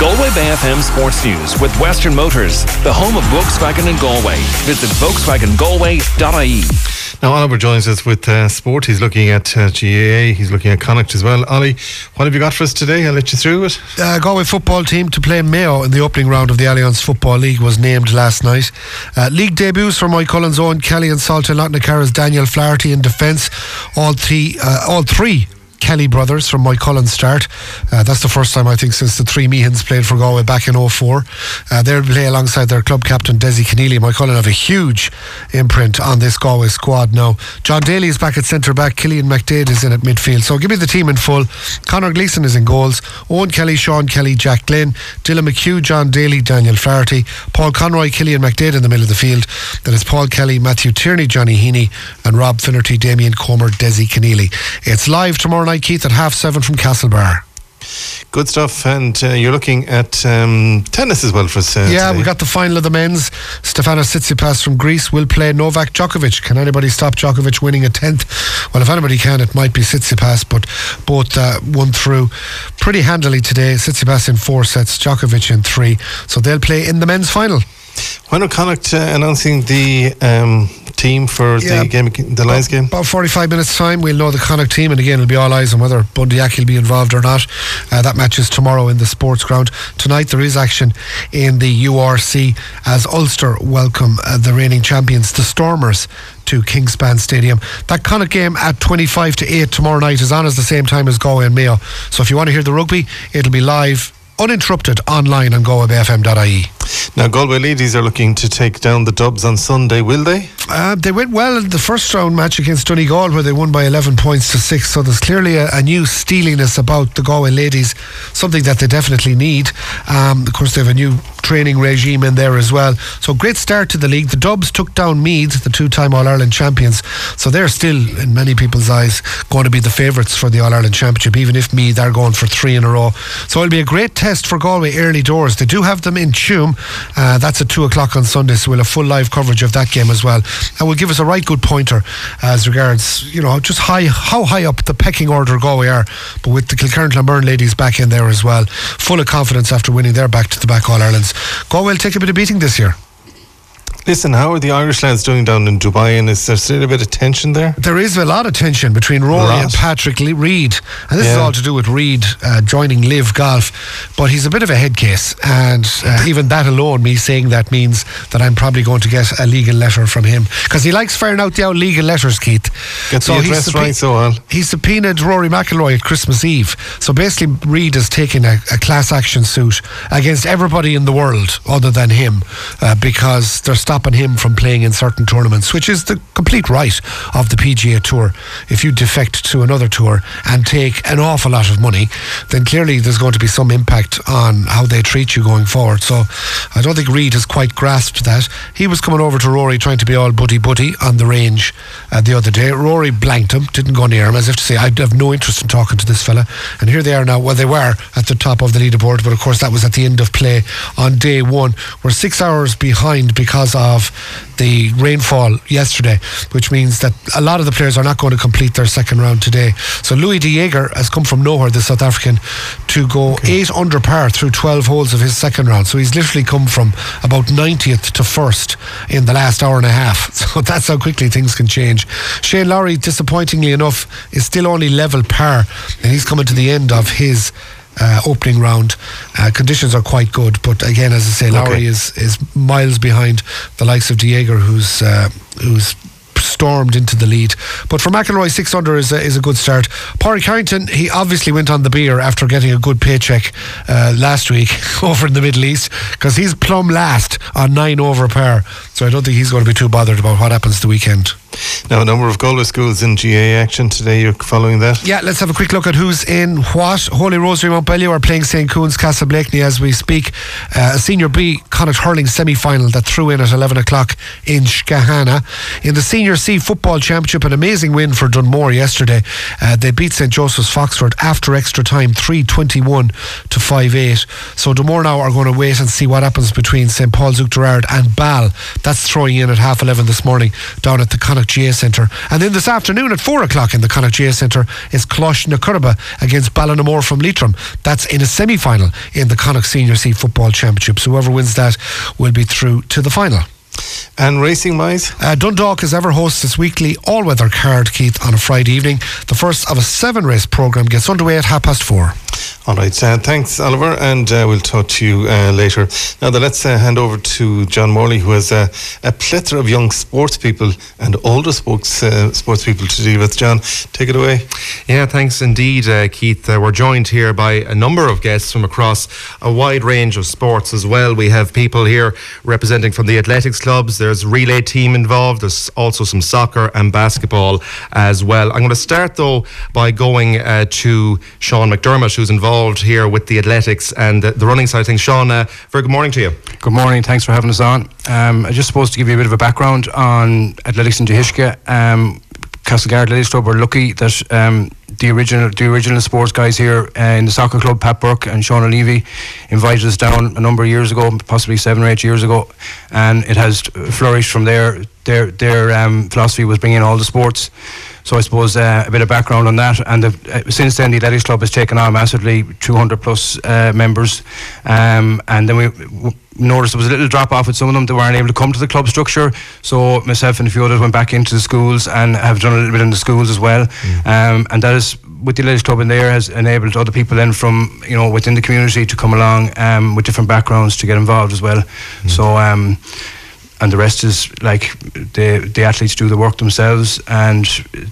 Galway Bay FM Sports News with Western Motors, the home of Volkswagen in Galway. Visit VolkswagenGalway.ie. Now, Oliver joins us with uh, sport. He's looking at uh, GAA, he's looking at Connacht as well. Ollie, what have you got for us today? I'll let you through it. Uh, Galway football team to play Mayo in the opening round of the Allianz Football League was named last night. Uh, league debuts for Mike Cullen's Owen Kelly and Salthill-Knocknacarra's Daniel Flaherty in defence. All three, uh, all three Kelly brothers from Moycullen's start. Uh, that's the first time I think since the three Meehans played for Galway back in 04. Uh, they'll play alongside their club captain Dessie Conneely. Mike Cullen have a huge imprint on this Galway squad now. John Daly is back at centre back. Cillian McDaid is in at midfield. So give me the team in full. Conor Gleeson is in goals. Owen Kelly, Sean Kelly, Jack Glynn, Dylan McHugh, John Daly, Daniel Flaherty, Paul Conroy, Cillian McDaid in the middle of the field. Then it's Paul Kelly, Matthew Tierney, Johnny Heaney, and Rob Finnerty, Damien Comer, Dessie Conneely. It's live tomorrow night, Keith, at half seven from Castlebar. Good stuff, and uh, you're looking at um, tennis as well for us. Uh, yeah, today. we got the final of the men's. Stefanos Tsitsipas from Greece will play Novak Djokovic. Can anybody stop Djokovic winning a tenth? Well, if anybody can, it might be Tsitsipas, but both uh, won through pretty handily today. Tsitsipas in four sets, Djokovic in three. So they'll play in the men's final. When are Connacht uh, announcing the um, team for Yeah. the game, the Lions game? About 45 minutes' time, we'll know the Connacht team, and again, it'll be all eyes on whether Bundee Aki will be involved or not. Uh, that match is tomorrow in the sports ground. Tonight, there is action in the URC as Ulster welcome uh, the reigning champions, the Stormers. To Kingspan Stadium. That Connacht game at 25 to 8 tomorrow night is on at the same time as Galway and Mayo. So if you want to hear the rugby, it'll be live, uninterrupted, online on galwaybfm.ie. Now, Galway ladies are looking to take down the Dubs on Sunday, will they? Uh, they went well in the first round match against Donegal, where they won by 11 points to 6. So there's clearly a, a new steeliness about the Galway ladies, something that they definitely need. Um, of course, they have a new training regime in there as well. So great start to the league. The Dubs took down Meath, the two time All Ireland champions. So they're still, in many people's eyes, going to be the favourites for the All Ireland Championship, even if Meath are going for three in a row. So it'll be a great test for Galway early doors. They do have them in Tuam. Uh, that's at 2 o'clock on Sunday, so we'll have full live coverage of that game as well. And will give us a right good pointer as regards, you know, just high, how high up the pecking order Galway are. But with the Kilkerrin Clonberne ladies back in there as well, full of confidence after winning their back to Galway will take a bit of beating this year. Listen, how are the Irish lads doing down in Dubai? And is there still a bit of tension there? There is a lot of tension between Rory and Patrick Reed, and this is all to do with Reed uh, joining LIV Golf. But he's a bit of a head case, and uh, even that alone, me saying that means that I'm probably going to get a legal letter from him because he likes firing out the out legal letters, Keith. Get the he's address right, so Al. He subpoenaed Rory McIlroy at Christmas Eve. So basically, Reed is taking a, a class action suit against everybody in the world other than him uh, because they're stopping him from playing in certain tournaments, which is the complete right of the PGA Tour. If you defect to another tour and take an awful lot of money, then clearly there's going to be some impact on how they treat you going forward. So I don't think Reed has quite grasped that. He was coming over to Rory trying to be all buddy buddy on the range uh, the other day. Rory blanked him, didn't go near him, as if to say, I have no interest in talking to this fella. And here they are now. Well, they were at the top of the leaderboard, but of course that was at the end of play on day one. We're six hours behind because of the rainfall yesterday, which means that a lot of the players are not going to complete their second round today. So Louis De Jager has come from nowhere, the South African, to go eight under par through 12 holes of his second round. So he's literally come from about 90th to first in the last hour and a half. So that's how quickly things can change. Shane Lowry, disappointingly enough, is still only level par, and he's coming to the end of his. Uh, opening round uh, conditions are quite good, but again, as I say, Lowry Okay. is is miles behind the likes of Diego, who's uh, who's stormed into the lead. But for McIlroy, six under is a, is a good start. Pádraig Harrington, he obviously went on the beer after getting a good paycheck uh, last week over in the Middle East because he's plumb last on nine over par. So I don't think he's going to be too bothered about what happens the weekend. Now, a number of Galway schools in GA action today. You're following that? Yeah, let's have a quick look at who's in what. Holy Rosary Mountbellew are playing St. Cuan's Castleblakeney as we speak. Uh, a Senior B Connacht hurling semi final that threw in at 11 o'clock in Skehana. In the Senior C Football Championship, an amazing win for Dunmore yesterday. Uh, they beat St. Joseph's Foxford after extra time, 321 to 5 8. So Dunmore now are going to wait and see what happens between St. Paul's Oughterard and Ball. That's throwing in at half 11 this morning down at the Connacht GA Centre. And then this afternoon at 4 o'clock in the Connacht GA Centre is Coláiste na Coiribe against Ballinamore from Leitrim. That's in a semi final in the Connacht Senior C Football Championship. So whoever wins that will be through to the final. And racing wise? Uh, Dundalk has ever hosts its weekly all weather card, Keith, on a Friday evening. The first of a seven race programme gets underway at half past four. All right, uh, thanks, Oliver, and uh, we'll talk to you uh, later. Now, then, let's uh, hand over to John Morley, who has uh, a plethora of young sports people and older sports uh, sports people to deal with. John, take it away. Yeah, thanks indeed, Keith. we're joined here by a number of guests from across a wide range of sports as well. We have people here representing from the athletics clubs. There's relay team involved. There's also some soccer and basketball as well. I'm going to start though by going to Sean McDermott, who's involved here with the athletics and the, the running side of things. Sean, uh, very good morning to you. Good morning. Thanks for having us on. Um, I just supposed to give you a bit of a background on athletics in Doughiska. Um, Castlegar Athletics Club are lucky that um, the original the original sports guys here uh, in the soccer club, Pat Burke and Sean O'Leary, invited us down a number of years ago, possibly seven or eight years ago, and it has flourished from there. Their their um, philosophy was bringing all the sports. So I suppose uh, a bit of background on that, and the, uh, since then the athletics club has taken on massively, 200 plus uh, members, um, and then we. we noticed there was a little drop off with some of them. They weren't able to come to the club structure. So myself and a few others went back into the schools and have done a little bit in the schools as well. Mm. Um, and that is with the ladies club in there has enabled other people then from you know within the community to come along um, with different backgrounds to get involved as well. Mm. So. Um, and the rest is like the the athletes do the work themselves and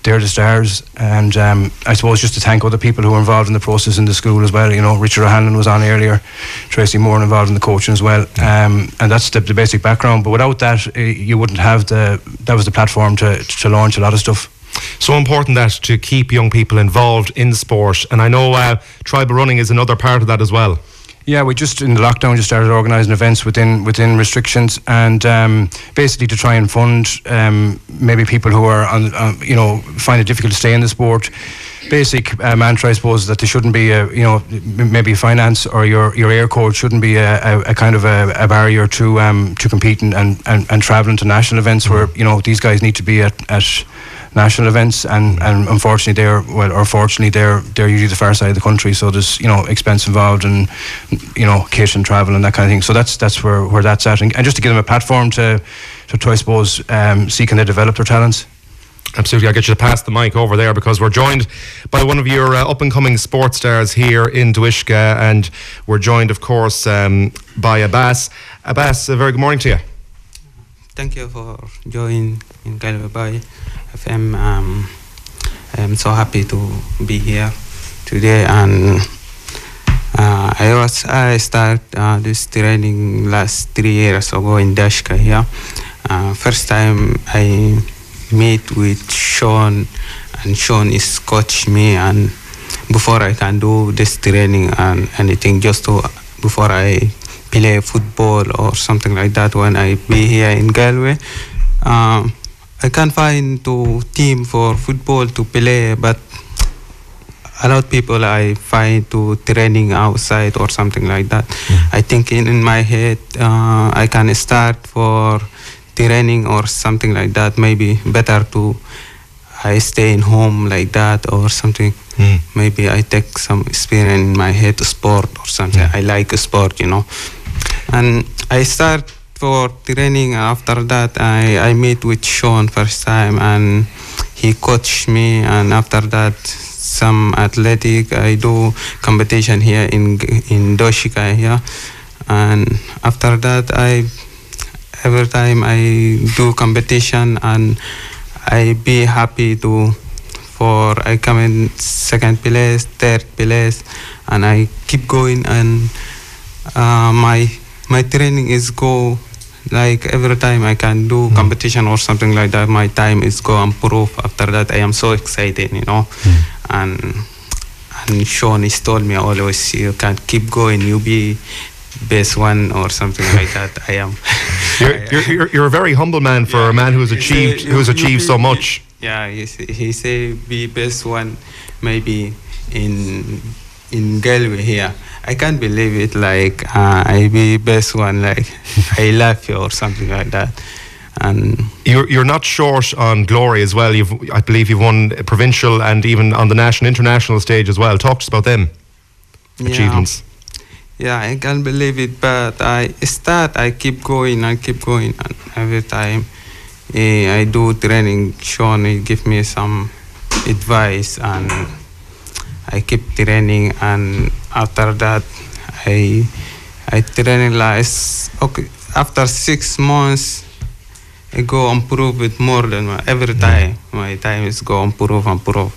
they're the stars. And um, I suppose just to thank other people who are involved in the process in the school as well. You know Richard O'Hanlon was on earlier Tracy Moore involved in the coaching as well. Um, and that's the, the, basic background. But without that uh, you wouldn't have the that was the platform to, to launch a lot of stuff. So important that to keep young people involved in sport. And I know uh, tribal running is another part of that as well yeah, we just in the lockdown just started organising events within within restrictions, and um, basically to try and fund um, maybe people who are on, um, you know find it difficult to stay in the sport. Basic uh, mantra, I suppose, is that there shouldn't be a you know maybe finance or your your Eircode shouldn't be a, a, a kind of a, a, barrier to um, to competing and, and, and travelling to national events mm-hmm. where you know these guys need to be at, at national events, and, and unfortunately they're well, or fortunately they're they're usually the far side of the country, so there's you know expense involved and you know kit and travel and that kind of thing. So that's that's where, where that's at, and, and just to give them a platform to to, to I suppose um, see can they develop their talents. Absolutely, I'll get you to pass the mic over there because we're joined by one of your uh, up and coming sports stars here in Doughiska, and we're joined, of course, um, by Abbas. Abbas, a very good morning to you. Thank you for joining in Galway FM. Um, I'm so happy to be here today, and uh, I was I start uh, this training last three years ago in Doughiska here. Uh, first time I meet with Sean, and Sean is coach me, and before I can do this training and anything, just to before I play football or something like that when I be here in Galway. Um, I can't find to team for football to play, but a lot of people I find to training outside or something like that. Mm. I think in, in my head uh, I can start for training or something like that. Maybe better to I stay in home like that or something. Mm. Maybe I take some experience in my head sport or something. Mm. I like sport, you know. And I start for training. After that I, I meet with Sean first time and he coached me. And after that some athletic I do competition here in in Doughiska here and after that I every time I do competition and I be happy to for I come in second place third place and I keep going and uh, my my training is go like every time I can do mm. competition or something like that, my time is go and prove. After that, I am so excited, you know. Mm. And and Sean is told me always, you can keep going. You be best one or something like that. I am. you're, you're, you're, a very humble man for yeah, a man who has achieved say, who has achieved be, so much. Yeah, he say, he say be best one, maybe in in Galway here. I can't believe it. Like uh, I be best one. Like I love you or something like that. and You're, you're not short on glory as well. You've, I believe you've won provincial and even on the national, international stage as well. Talk to us about them yeah. achievements. Yeah, I can't believe it, but I start, I keep going, I keep going, and every time eh, I do training, Sean he give me some advice, and I keep training, and after that, I I training last okay after six months. I go improve it more than my, every time. My time is go improve, and improve,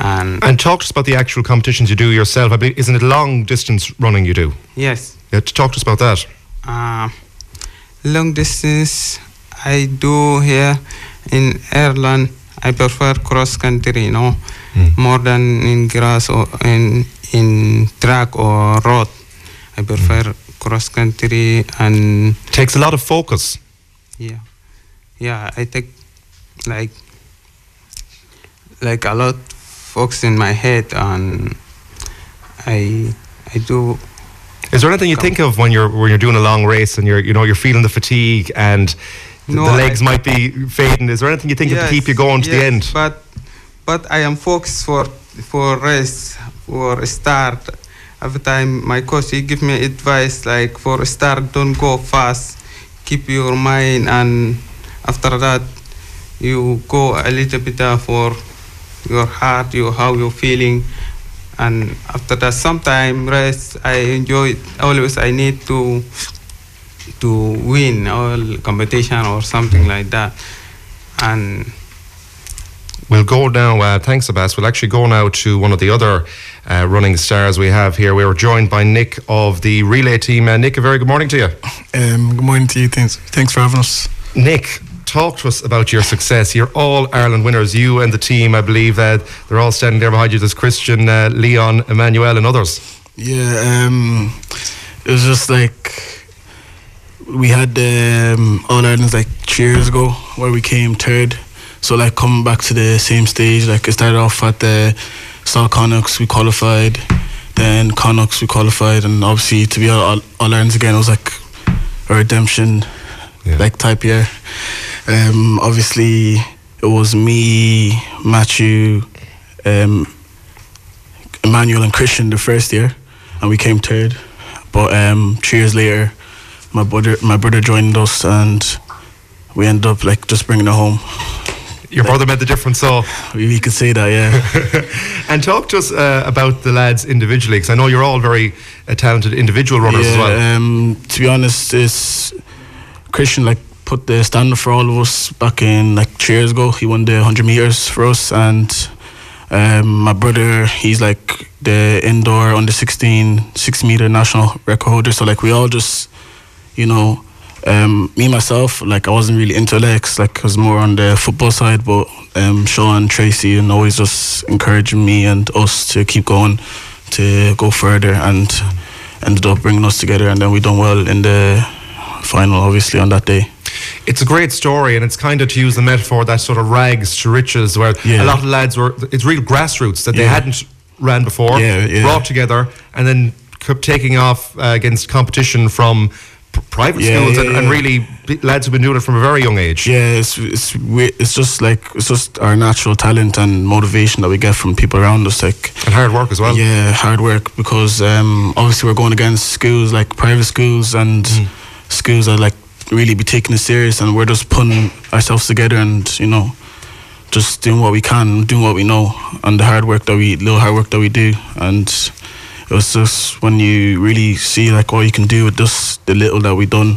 and And talk to us about the actual competitions you do yourself. I believe, isn't it long distance running you do? yes. Yeah, talk to us about that. uh, long distance I do here in Ireland. I prefer cross country, you know, Hmm. more than in grass or in in track or road. I prefer hmm. cross country and Takes a lot of focus. yeah, yeah. I take like like a lot focus in my head and I I do Is there anything you think of when you're when you're doing a long race and you're you know you're feeling the fatigue and No, the legs I- might be fading? Is there anything you think of to keep you going to the end? But but I am focused for for race for start. Every time my coach he give me advice like for start don't go fast, keep your mind and after that you go a little bit uh, for your heart, you how you're feeling. And after that, sometime rest, I enjoy it. Always, I need to to win all competition or something like that. And We'll go now. Uh, thanks, Abbas. We'll actually go now to one of the other uh, running stars we have here. We were joined by Nick of the relay team. Uh, Nick, a very good morning to you. Um, good morning to you. Thanks, thanks for having us. Nick, talk to us about your success. You're all Ireland winners. You and the team, I believe, uh, they're all standing there behind you. There's Christian, uh, Leon, Emmanuel, and others. Yeah, um, it was just like we had um, All Ireland's like three years ago where we came third. So like coming back to the same stage, like it started off at the Salt Connachts, we qualified. Then Connachts, we qualified, and obviously to be all, all, all Ireland's again, it was like a redemption, Yeah. like type year. Um, obviously, it was me, Matthew, um, Emmanuel, and Christian the first year, and we came third. But um, three years later, my brother, my brother joined us, and we ended up like just bringing it home. Your brother made the difference, so. We, could say that, yeah. and talk to us uh, about the lads individually, because I know you're all very uh, talented individual runners as well. Um, to be honest, it's Christian like put the standard for all of us back in like three years ago. He won the 100 meters for us, and um, my brother, he's like the indoor under 16 six meter national record holder. So like we all just, you know. Um, me myself, like I wasn't really into legs, like I was more on the football side. But um, Sean, Tracy, and always just encouraging me and us to keep going, to go further, and ended up bringing us together. And then we done well in the final, obviously on that day. It's a great story, and it's kind of to use the metaphor that sort of rags to riches, where Yeah. a lot of lads were. It's real grassroots that they Yeah. hadn't ran before, Yeah, yeah. brought together, and then kept taking off uh, against competition from private Yeah, schools, yeah, and, and really lads who've been doing it from a very young age. Yeah, it's it's we- it's just like it's just our natural talent and motivation that we get from people around us. Like and hard work as well. Yeah, hard work because um, obviously we're going against schools like private schools and schools that like really be taking it serious, and we're just putting ourselves together and you know just doing what we can, doing what we know, and the hard work that we little hard work that we do, and it was just when you really see like what you can do with just the little that we've done.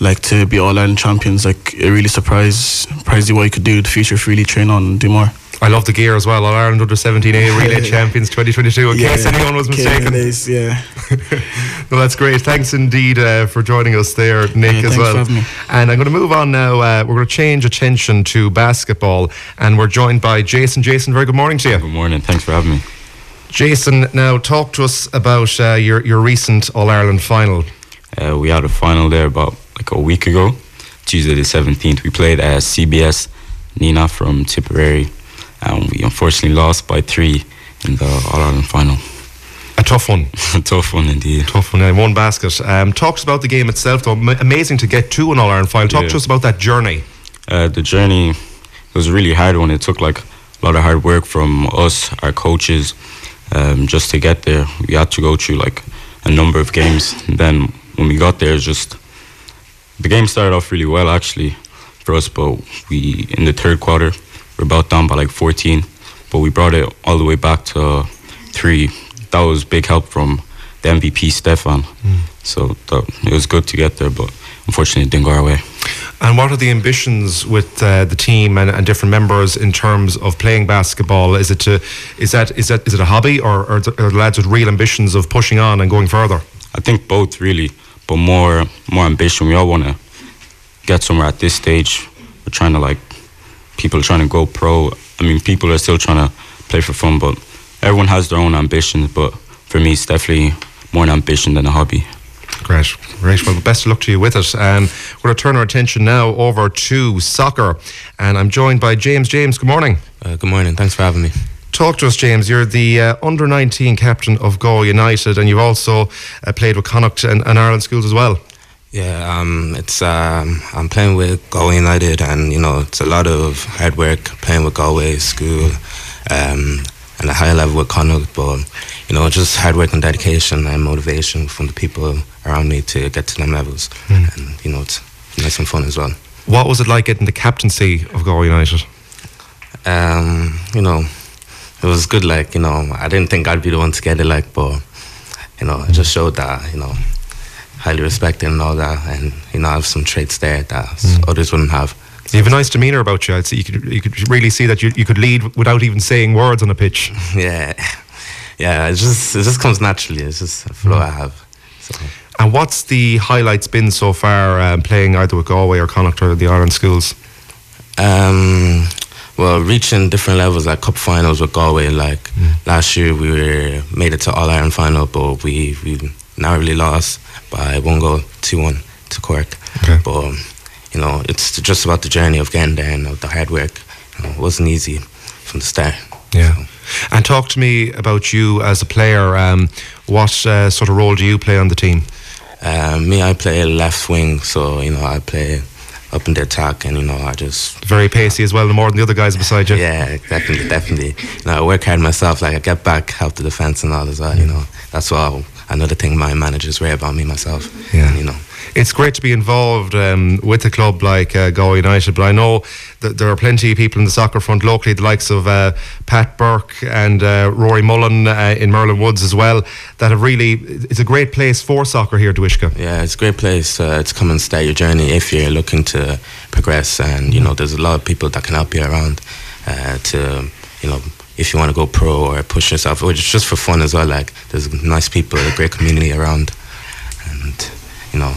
Like to be all Ireland champions, like it really surprised surprised you what you could do in the future if you really train on and do more. I love the gear as well. All Ireland under 17A relay champions 2022. In case anyone was mistaken. yeah. No, that's great. Thanks indeed uh, for joining us there, Nick, Yeah, as well. for me. And I'm going to move on now. Uh, we're going to change attention to basketball, and we're joined by Jason. Jason, very good morning to you. Good morning. Thanks for having me. Jason, now talk to us about uh, your your recent All Ireland final. Uh, we had a final there about like a week ago, Tuesday the 17th. We played uh, CBS Nenagh from Tipperary, and we unfortunately lost by three in the All Ireland final. A tough one. A tough one indeed. Tough one. Uh, one basket. Um, talk to us about the game itself, though. Amazing to get to an All Ireland final. Talk Yeah. to us about that journey. Uh, the journey was a really hard one. It took like a lot of hard work from us, our coaches, um, just to get there. We had to go through like a number of games. And then when we got there, just the game started off really well actually for us. But we in the third quarter, we're about down by like 14, but we brought it all the way back to three. That was big help from the MVP Stefan. So that, it was good to get there, but unfortunately it didn't go our way. And what are the ambitions with uh, the team and, and different members in terms of playing basketball? Is it to, is that is that is it a hobby or, or are the lads with real ambitions of pushing on and going further? I think both really, but more more ambition. We all want to get somewhere at this stage. We're trying to like people are trying to go pro. I mean, people are still trying to play for fun, but everyone has their own ambitions. But for me, it's definitely more an ambition than a hobby. Great, great. Well, best of luck to you with it. Um, we're going to turn our attention now over to soccer, and I'm joined by James. James, good morning. Uh, good morning. Thanks for having me. Talk to us, James. You're the uh, under 19 captain of Go United, and you've also uh, played with Connacht and, and Ireland schools as well. Yeah, um, it's um, I'm playing with Galway United, and you know it's a lot of hard work playing with Galway school, um, and a high level with Connacht. But you know, just hard work and dedication and motivation from the people around me to get to them levels, and you know it's nice and fun as well. What was it like getting the captaincy of Galway United? Um, you know, it was good. Like you know, I didn't think I'd be the one to get it. Like, but you know, it just showed that you know, highly respected and all that, and you know, I have some traits there that s- others wouldn't have. You have a nice demeanour about you. I'd say you could you could really see that you, you could lead without even saying words on a pitch. Yeah, yeah. It just it just comes naturally. It's just a flow I have. So And what's the highlights been so far um, playing either with Galway or Connacht or the Ireland schools? Um, well, reaching different levels like cup finals with Galway. Like last year, we were made it to All Ireland final, but we we narrowly lost by one goal, two one to Cork. Okay. But um, you know, it's just about the journey of getting there and the hard work. You know, it wasn't easy from the start. Yeah. And talk to me about you as a player. Um, what uh, sort of role do you play on the team? Um, me, I play left wing, so you know, I play up in the attack, and you know, I just Very pacey as well, more than the other guys beside you. Yeah, definitely, definitely. You know, I work hard myself. Like I get back, help the defense and all as well. You know, that's what another thing my managers rate about me myself. Yeah. And, you know, It's great to be involved um, with a club like uh, United, but I know that there are plenty of people in the soccer front locally, the likes of uh, Pat Burke and uh, Rory Mullen uh, in Merlin Woods as well, that have really, it's a great place for soccer here, Doughiska. yeah, it's a great place uh, to come and start your journey if you're looking to progress. And you know, there's a lot of people that can help you around uh, to, you know. If you want to go pro or push yourself, or just for fun as well, like there's nice people, a great community around, and you know,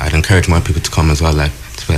I'd encourage more people to come as well, like to play.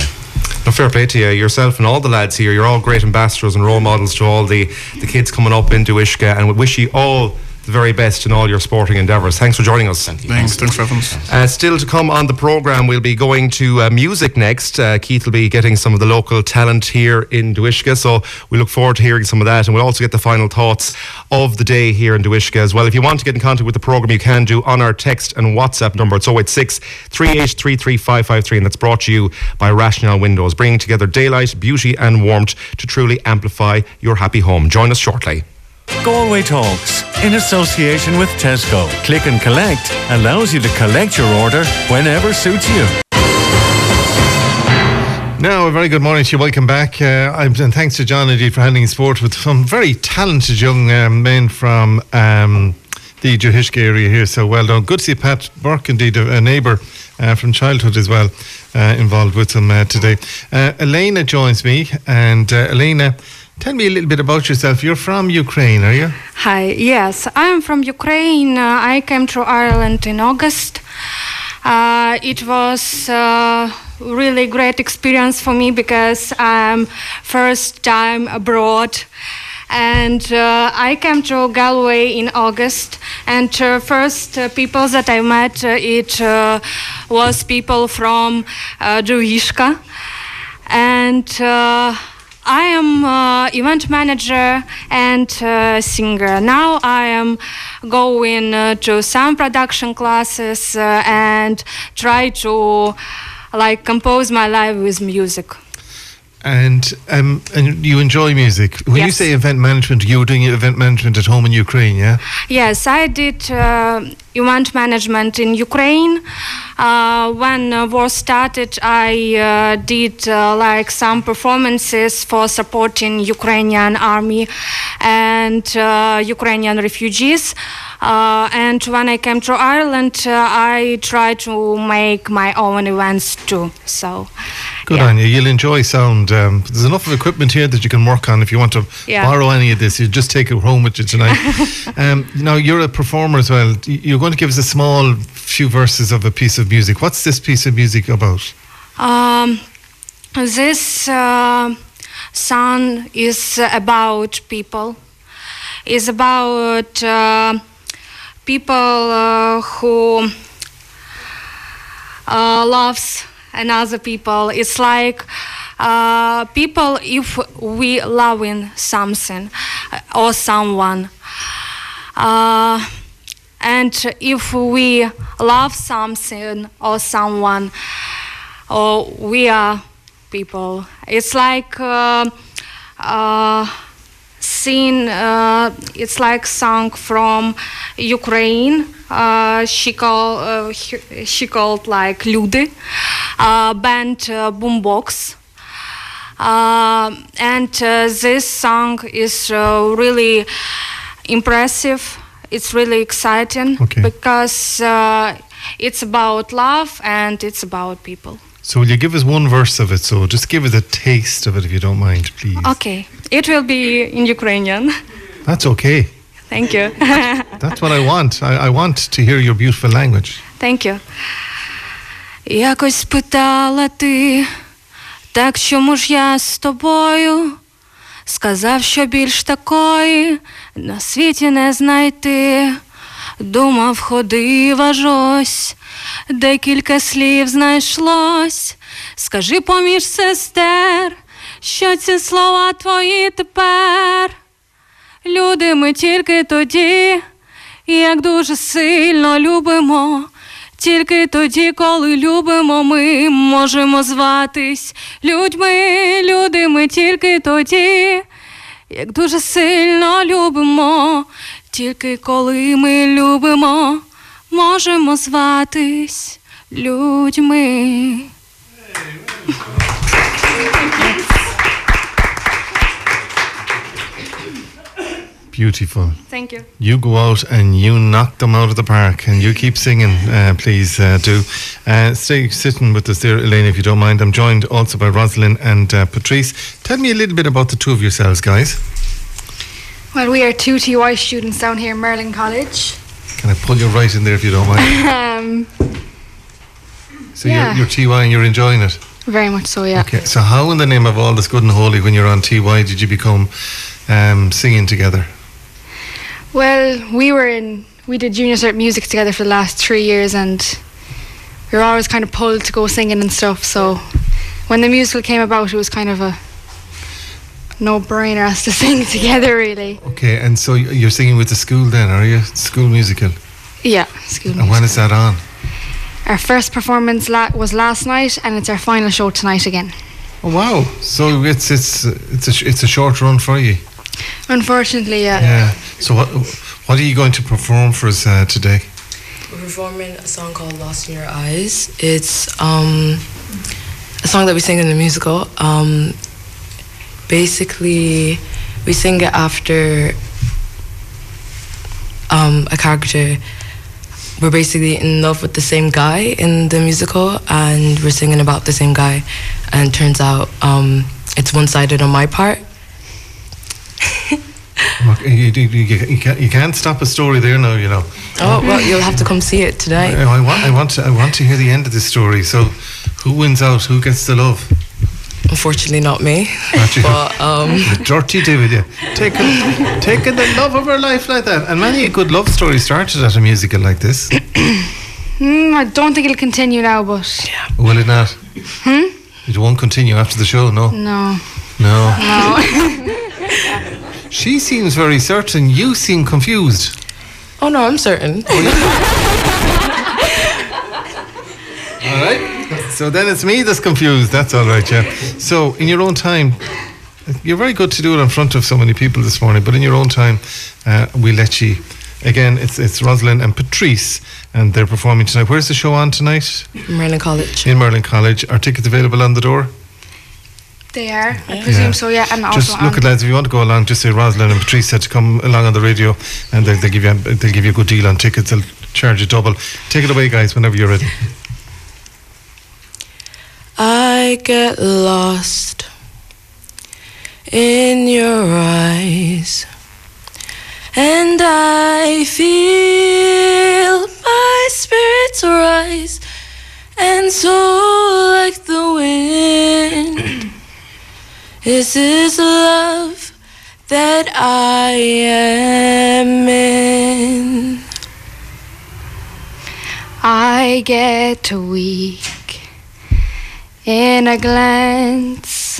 Fair play to you, yourself and all the lads here. You're all great ambassadors and role models to all the, the kids coming up into Ishka, and we wish you all the very best in all your sporting endeavours. Thanks for joining us. Thank you. Thanks, thanks for having us. Uh, still to come on the programme, we'll be going to uh, music next. Uh, Keith will be getting some of the local talent here in Doughiska, so we look forward to hearing some of that. And we'll also get the final thoughts of the day here in Doughiska as well. If you want to get in contact with the programme, you can do on our text and WhatsApp number. It's 086 3833553, and that's brought to you by Rationel Windows, bringing together daylight, beauty, and warmth to truly amplify your happy home. Join us shortly. Galway Talks in association with Tesco. Click and collect allows you to collect your order whenever suits you. Now, a very good morning to you. Welcome back. Uh, and thanks to John indeed for handling sport with some very talented young um, men from um, the Doughiska area here. So well done. Good to see Pat Burke, indeed, a, a neighbour uh, from childhood as well, uh, involved with them uh, today. Uh, Elena joins me. And uh, Elena, tell me a little bit about yourself. You're from Ukraine, are you? Hi, yes, I'm from Ukraine. Uh, I came to Ireland in August. Uh, it was uh, really great experience for me because I'm first time abroad. And uh, I came to Galway in August, and uh, first uh, people that I met, it was people from uh, and I am uh, event manager and uh, singer. Now I am going uh, to some production classes uh, and try to like compose my life with music. And um, and you enjoy music. When you say event management, you were doing event management at home in Ukraine, yeah? Yes, I did uh, event management in Ukraine. Uh, when uh, war started, I uh, did uh, like some performances for supporting Ukrainian army and uh, Ukrainian refugees. Uh, and when I came to Ireland, uh, I tried to make my own events too. So, Good yeah. on you. You'll enjoy sound. Um, there's enough of equipment here that you can work on if you want to Yeah. borrow any of this. You just take it home with you tonight. um, now you're a performer as well. You're going to give us a small few verses of a piece of music. What's this piece of music about? Um, this uh, song is about people. Is about uh, people uh, who uh, loves another people. It's like uh, people if we loving something uh, or someone. Uh, and if we love something or someone, or we are people, it's like uh, uh, scene. Uh, it's like song from Ukraine. Uh, she call uh, he- she called like Люди, uh, band uh, Boombox. Uh, and uh, this song is uh, really impressive. It's really exciting Okay. because uh, it's about love and it's about people. So will you give us one verse of it? So just give us a taste of it if you don't mind, please. Okay, it will be in Ukrainian. That's okay. Thank you. That's what I want. I, I want to hear your beautiful language. Thank you. Якось спитала ти, так чому ж я з тобою? Сказав, що більш такої на світі не знайти. Думав, ходив аж ось, декілька слів знайшлось. Скажи поміж сестер, що ці слова твої тепер. Люди ми тільки тоді, як дуже сильно любимо. Тільки тоді, коли любимо, ми можемо зватись людьми, люди ми тільки тоді, як дуже сильно любимо, тільки коли ми любимо, можемо зватись людьми. Beautiful. Thank you. You go out and you knock them out of the park, and you keep singing. Uh, please uh, do. Uh, stay sitting with us there, Elaine, if you don't mind. I'm joined also by Rosalind and uh, Patrice. Tell me a little bit about the two of yourselves, guys. Well, we are two TY students down here in Merlin College. Can I pull you right in there if you don't mind? um, So Yeah. you're, you're TY and you're enjoying it. very much so, yeah. Okay. So how, in the name of all that's good and holy, when you're on TY, did you become um, singing together? Well, we were in, we did junior cert music together for the last three years and we were always kind of pulled to go singing and stuff. So when the musical came about, it was kind of a no brainer as to sing together, really. Okay. And so you're singing with the school then, are you? School musical. Yeah, school. me. And when is that on? Our first performance la- was last night and it's our final show tonight again. Oh wow! So it's it's it's a it's a short run for you. Unfortunately, yeah. Yeah. So what what are you going to perform for us uh, today? We're performing a song called Lost in Your Eyes. It's um, a song that we sing in the musical. Um, basically, we sing it after um, a character. We're basically in love with the same guy in the musical, and we're singing about the same guy. And turns out um, it's one sided on my part. Okay, You, you, you, you, can't, you can't stop a story there now. You know. Oh, well, you'll have to come see it today. I, I want I want to I want to hear the end of this story. So, who wins out? Who gets the love? Unfortunately, not me. Not you. But um, the dirty do with you. Taking taking the love of her life like that. And many a good love story started at a musical like this. Mm, I don't think it'll continue now, but Will it not? hmm? It won't continue after the show. No. no. No. No. She seems very certain. You seem confused. Oh no, I'm certain. All right. So then it's me that's confused. That's all right, yeah. So in your own time, you're very good to do it in front of so many people this morning. But in your own time, uh, we let you. Again, it's it's Rosalind and Patrice, and they're performing tonight. Where's the show on tonight? Merlin College. In Merlin College. Are tickets available on the door? They are, I presume Yeah. so, yeah. And also Just look at lads. If you want to go along, just say Rosalind and Patrice said to come along on the radio, and they'll, they'll give you a, they'll give you a good deal on tickets. They'll charge you double. Take it away, guys. Whenever you're ready. I get lost in your eyes, and I feel my spirits rise, and so like the wind. This is love that I am in. I get weak in a glance.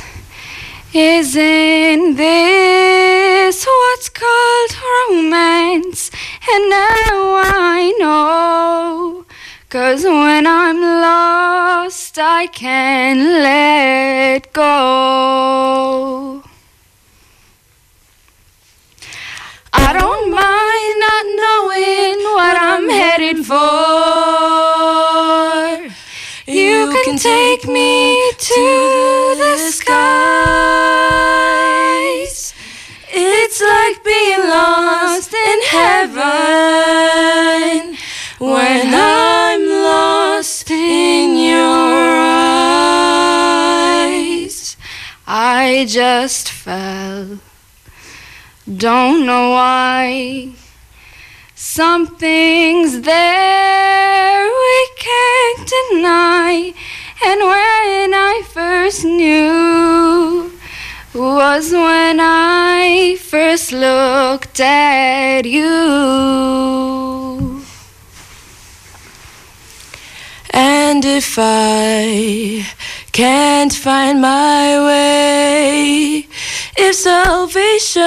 Isn't this what's called romance? And now I know. Cause when I'm lost, I can let go. I don't mind not knowing what I'm headed for. You can take me to the Just fell. Don't know why. Something's there we can't deny. And when I first knew was when I first looked at you. And if I can't find my way, if salvation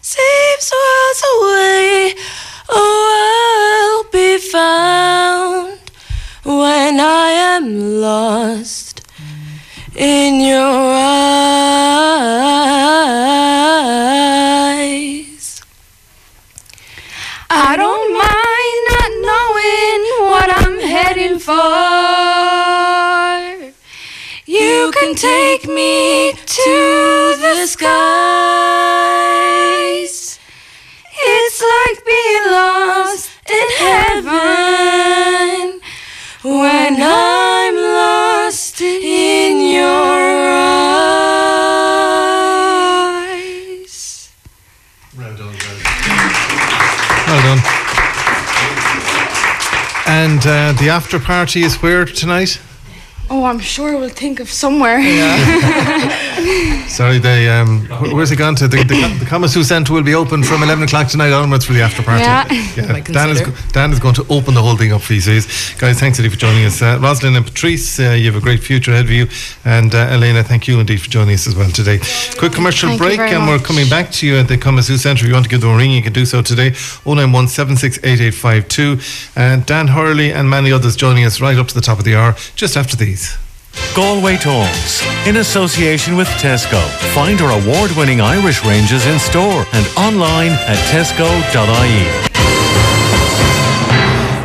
seems worlds away, oh, I'll be found when I am lost in your eyes. You take me to the skies. It's like being lost in heaven when I'm lost in your eyes. Well done. And uh, the after party is where tonight? Oh, I'm sure we'll think of somewhere. Sorry, they um, wh- where's it gone to? The, the, the Kamasu Centre will be open from 11 o'clock tonight onwards for the after party. Yeah. Might Dan is, go- Dan is going to open the whole thing up for you. So guys, thanks indeed for joining us. Uh, Rosalind and Patrice, uh, you have a great future ahead of you. And uh, Elena, thank you indeed for joining us as well today. Quick commercial Thank break, very and we're coming back to you at the Kamasu Centre. If you want to give them a ring, you can do so today. 091 768 And Dan Hurley and many others joining us right up to the top of the hour, just after these. Galway Talks, in association with Tesco. Find our award winning Irish ranges in store and online at tesco.ie.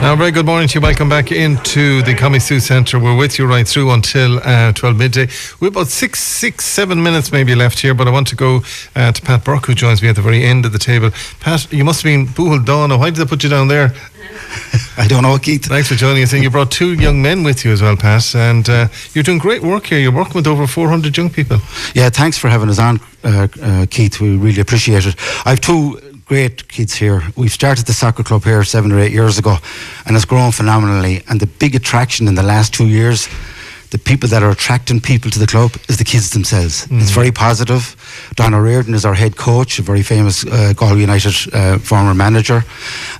Now, very good morning to you. Welcome back into the Comisu Centre. We're with you right through until uh, 12 midday. We've about six, six, seven minutes maybe left here, but I want to go uh, to Pat Burke, who joins me at the very end of the table. Pat, you must have been boohel down. Why did they put you down there? I don't know, Keith. Thanks for joining us. And you brought two young men with you as well, Pat. And uh, you're doing great work here. You're working with over 400 young people. Yeah, thanks for having us on, uh, uh, Keith. We really appreciate it. I have two great kids here. We've started the soccer club here seven or eight years ago, and it's grown phenomenally. And the big attraction in the last two years, the people that are attracting people to the club is the kids themselves. It's very positive. Don O'Riordan is our head coach, a very famous uh, Galway United uh, former manager.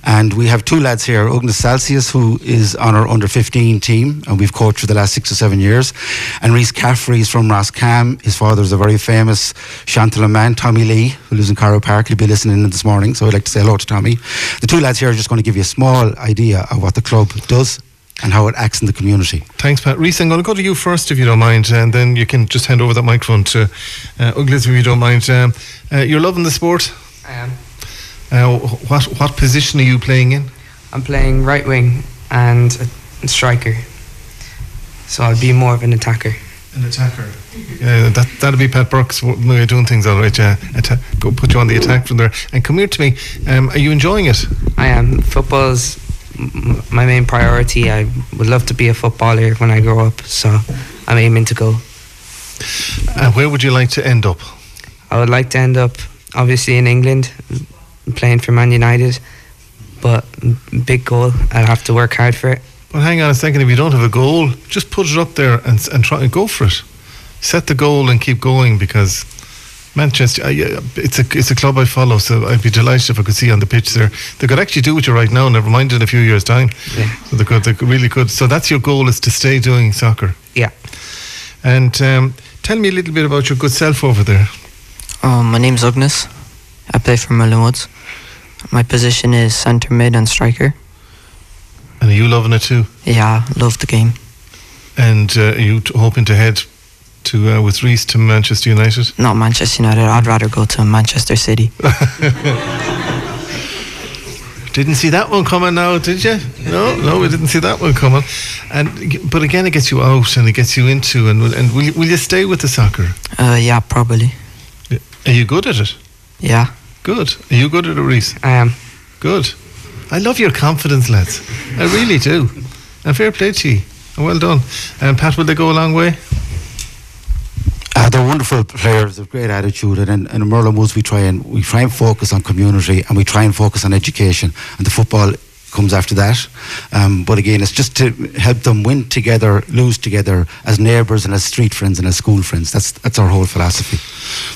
And we have two lads here, Ugnas Salsius, who is on our under 15 team, and we've coached for the last six or seven years. And Reese Caffrey is from Roscam. His father is a very famous Chantal man, Tommy Lee, who lives in Carrow Park. He'll be listening in this morning, so I'd like to say hello to Tommy. The two lads here are just going to give you a small idea of what the club does and how it acts in the community. Thanks, Pat. Reese, I'm going to go to you first, if you don't mind, and then you can just hand over that microphone to uh, Uglis, if you don't mind. Um, uh, you're loving the sport. I am. Uh, what what position are you playing in? I'm playing right wing and a striker. So I'll be more of an attacker. An attacker. Yeah, that that'll be Pat Burke's way of doing things, all right. Yeah, Atta- go put you on the attack from there. And come here to me. Um, are you enjoying it? I am. Football's m- my main priority. I would love to be a footballer when I grow up, so I'm aiming to go. And where would you like to end up? I would like to end up, obviously, in England, playing for Man United. But big goal. I'll have to work hard for it. But hang on a second. If you don't have a goal, just put it up there and and try and go for it. Set the goal and keep going because Manchester. Uh, yeah, it's a it's a club I follow, so I'd be delighted if I could see on the pitch there. They could actually do what you're right now. Never mind in a few years' time. Yeah. So they could. They could- really could. So that's your goal is to stay doing soccer. Yeah. And um, tell me a little bit about your good self over there. Um, my name's Ugnas. I play for Merlin Woods. My position is centre mid and striker. And are you loving it too? Yeah, love the game. And uh, are you t- hoping to head to uh, with Reese to Manchester United? Not Manchester United. I'd rather go to Manchester City. Didn't see that one coming now, did you? No, no, we didn't see that one coming. And but again, it gets you out and it gets you into and will- and will you, will you stay with the soccer? Uh, yeah, probably. Are you good at it? Yeah. Good. Are you good at it, Reese? I am. Good. I love your confidence, lads. I really do. And fair play to you. Well done. And Pat, will they go a long way? Uh, they're wonderful players, of great attitude, and in, in Merlin Woods we try and we try and focus on community and we try and focus on education, and the football comes after that. Um, but again, it's just to help them win together, lose together, as neighbours and as street friends and as school friends. That's that's our whole philosophy.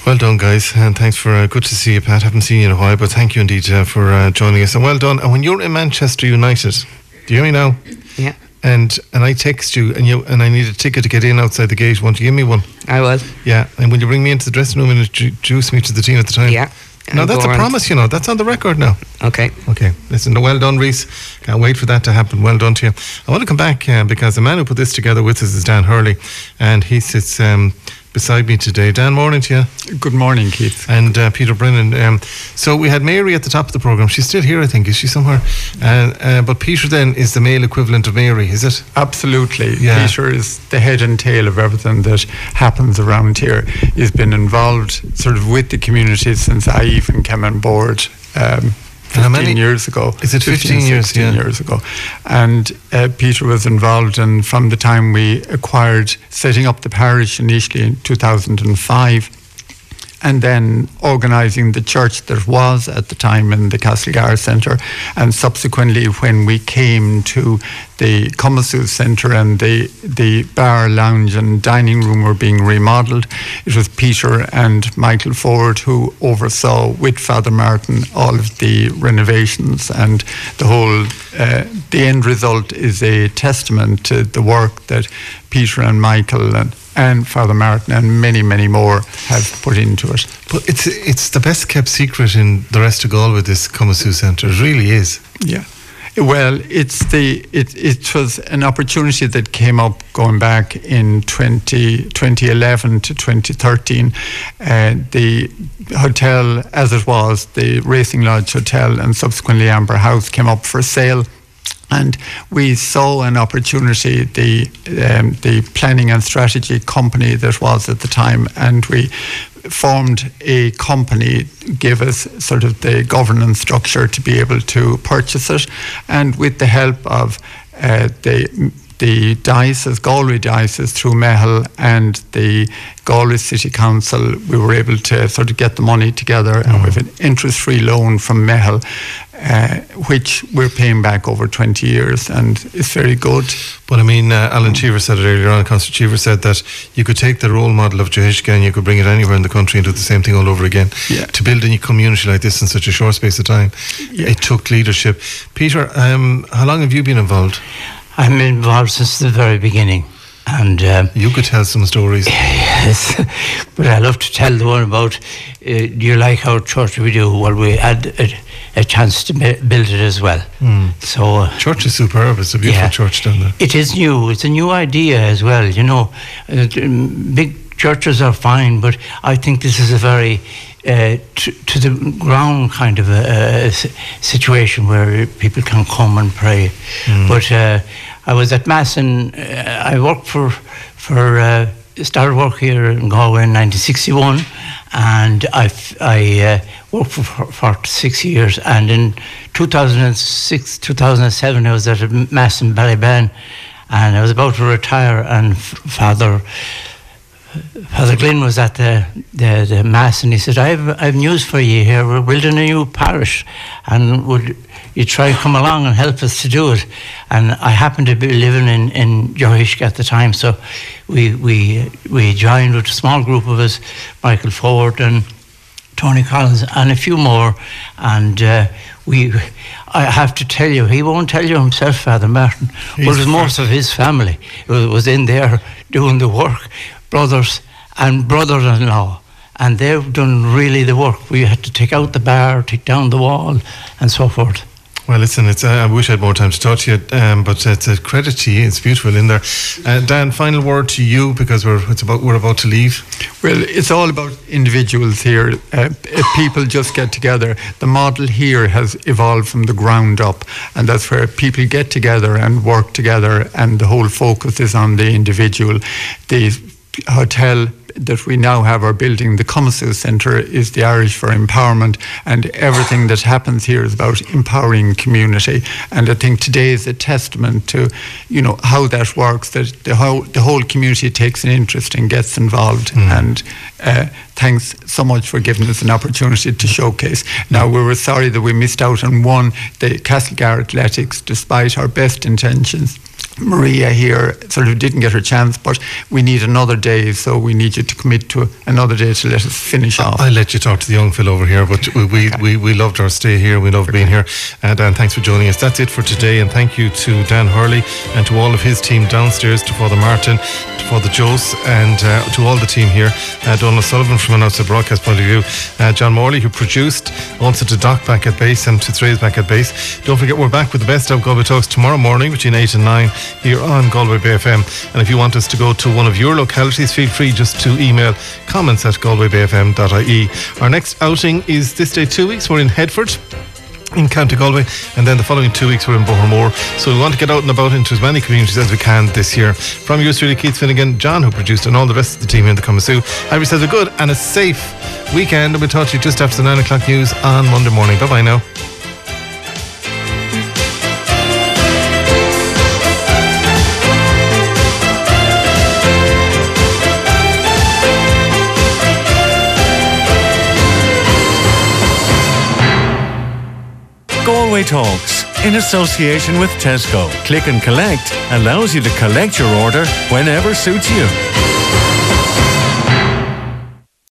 Well done, guys, and thanks for uh, good to see you, Pat. Haven't seen you in a while, but thank you indeed uh, for uh, joining us. And well done. And when you're in Manchester United, do you hear me now? Yeah. And and I text you, and you and I need a ticket to get in outside the gate. Won't you give me one? I will. Yeah. And will you bring me into the dressing room and introduce me to the team at the time? Yeah. No, And that's a promise. You know, that's on the record now. Okay. Okay. Listen, well done, Reese. Can't wait for that to happen. Well done to you. I want to come back uh, because the man who put this together with us is Dan Hurley, and he sits um, beside me today. Dan, morning to you. Good morning, Keith. And uh, Peter Brennan. Um, so we had Mary at the top of the program. She's still here, I think. Is she somewhere? Uh, uh, but Peter then is the male equivalent of Mary, is it? Absolutely. Yeah. Peter is the head and tail of everything that happens around here. He's been involved sort of with the community since I even came on board. Um, 15 many- years ago. Is it 15 years? 16 Yeah. years ago. And uh, Peter was involved in from the time we acquired setting up the parish initially in 2005 and then organising the church that was at the time in the Castlegar Centre, and subsequently when we came to the Cumasú Centre and the the bar, lounge, and dining room were being remodelled, it was Peter and Michael Ford who oversaw with Father Martin all of the renovations and the whole. Uh, the end result is a testament to the work that Peter and Michael and and Father Martin and many, many more have put into it. But it's it's the best kept secret in the rest of Galway. This Cumasú Centre it really is. Yeah. Well, it's the it, it was an opportunity that came up going back in 20, 2011 to 2013. Uh, the hotel, as it was, the Racing Lodge Hotel and subsequently Amber House came up for sale. And we saw an opportunity, the um, the planning and strategy company that was at the time, and we formed a company, gave us sort of the governance structure to be able to purchase it, and with the help of uh, the the diocese, Galway diocese, through Mehel and the Galway City Council, we were able to sort of get the money together, and we have an interest-free loan from Mehel, uh, which we're paying back over 20 years, and it's very good. But I mean, uh, Alan Cheever said it earlier on. Councillor Cheever said that you could take the role model of Doughiska and you could bring it anywhere in the country and do the same thing all over again. Yeah. To build a community like this in such a short space of time, it took leadership. Peter, um, how long have you been involved? I'm involved since the very beginning. And um, you could tell some stories. Yes, but I love to tell the one about. Uh, do you like our church we do? Well, we had a, a chance to build it as well. Mm. So uh, church is superb. It's a beautiful Yeah. church down there. it is new. It's a new idea as well. You know, uh, big churches are fine, but I think this is a very uh, to, to the ground kind of a, a situation where people can come and pray. Mm. But uh, I was at Mass and uh, I worked for for uh, started work here in Galway in 1961, and I f- I uh, worked for, for for six years. And in 2006, 2007, I was at a Mass in Ballybane, and I was about to retire, and f- Father. Father Glynn was at the, the, the mass and he said, I have, I have news for you here. We're building a new parish and would you try and come along and help us to do it? And I happened to be living in, in Doughiska at the time, so we, we, we joined with a small group of us, Michael Ford and Tony Collins and a few more. And uh, we, I have to tell you, he won't tell you himself, Father Martin, but it was most of his family was, was in there doing the work, brothers and brothers-in-law. And they've done really the work. We had to take out the bar, take down the wall, and so forth. Well, listen, it's, uh, I wish I had more time to talk to you, um, but it's a credit to you. It's beautiful in there. Uh, Dan, final word to you because we're it's about we're about to leave. Well, it's all about individuals here. Uh, if people just get together, the model here has evolved from the ground up, and that's where people get together and work together, and the whole focus is on the individual. The hotel that we now have our building, the Cumasú Centre, is the Irish for Empowerment, and everything that happens here is about empowering community. And I think today is a testament to, you know, how that works. That the whole the whole community takes an interest and gets involved. And uh, thanks so much for giving us an opportunity to showcase. Now we were sorry that we missed out on one, the Castlegar Athletics, despite our best intentions. Maria here sort of didn't get her chance, but we need another day, so we need you to commit to another day to let us finish off. I'll let you talk to the young fellow over here, but we, we, we, we loved our stay here. We loved being here. And Dan, thanks for joining us. That's it for today. And thank you to Dan Hurley and to all of his team downstairs, to Father Martin, to Father Jose, and uh, to all the team here. Uh, Donald Sullivan from an outside broadcast point of view. Uh, John Morley, who produced. Also to Doc back at base and to Thrays back at base. Don't forget, we're back with the best of Galway Talks tomorrow morning between 8 and 9 here on Galway Bay FM. And if you want us to go to one of your localities, feel free just to email comments at galwaybayfm.ie. Our next outing is this day two weeks. We're in Headford in County Galway, and then the following two weeks we're in Bohermore. So we want to get out and about into as many communities as we can this year. From yours truly, Keith Finnegan, John, who produced, and all the rest of the team here in the Cumasú. Have yourselves a good and a safe weekend, and we'll talk to you just after the 9 o'clock news on Monday morning. Bye bye now. Galway Talks in association with Tesco. Click and Collect allows you to collect your order whenever suits you.